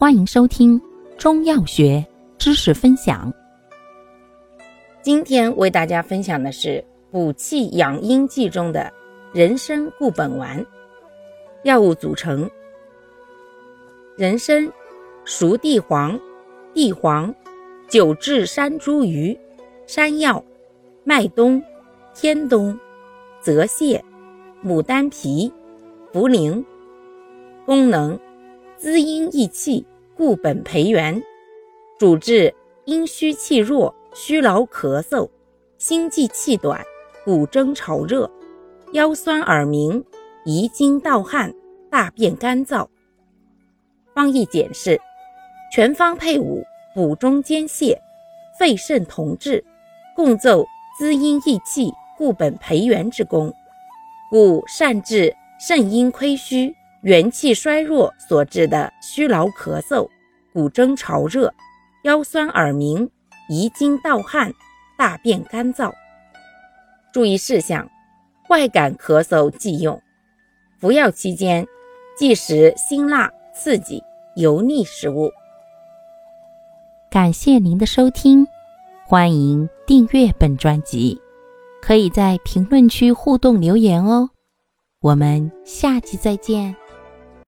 欢迎收听中药学知识分享。今天为大家分享的是补气养阴剂中的人参固本丸。药物组成：人参、熟地黄、地黄、九制山茱萸、山药、麦冬、天冬、泽泻、牡丹皮、茯苓。功能：滋阴益气，固本培元，主治阴虚气弱、虚劳咳嗽、心悸气短、骨蒸潮热、腰酸耳鸣、遗精盗汗、大便干燥。方义简释：全方配伍，补中兼泻，肺肾同治，共奏滋阴益气、固本培元之功，故善治肾阴亏虚。元气衰弱所致的虚劳咳嗽、骨蒸潮热、腰酸耳鸣、遗精盗汗、大便干燥。注意事项：外感咳嗽忌用。服药期间忌食辛辣、刺激、油腻食物。感谢您的收听，欢迎订阅本专辑，可以在评论区互动留言哦。我们下期再见。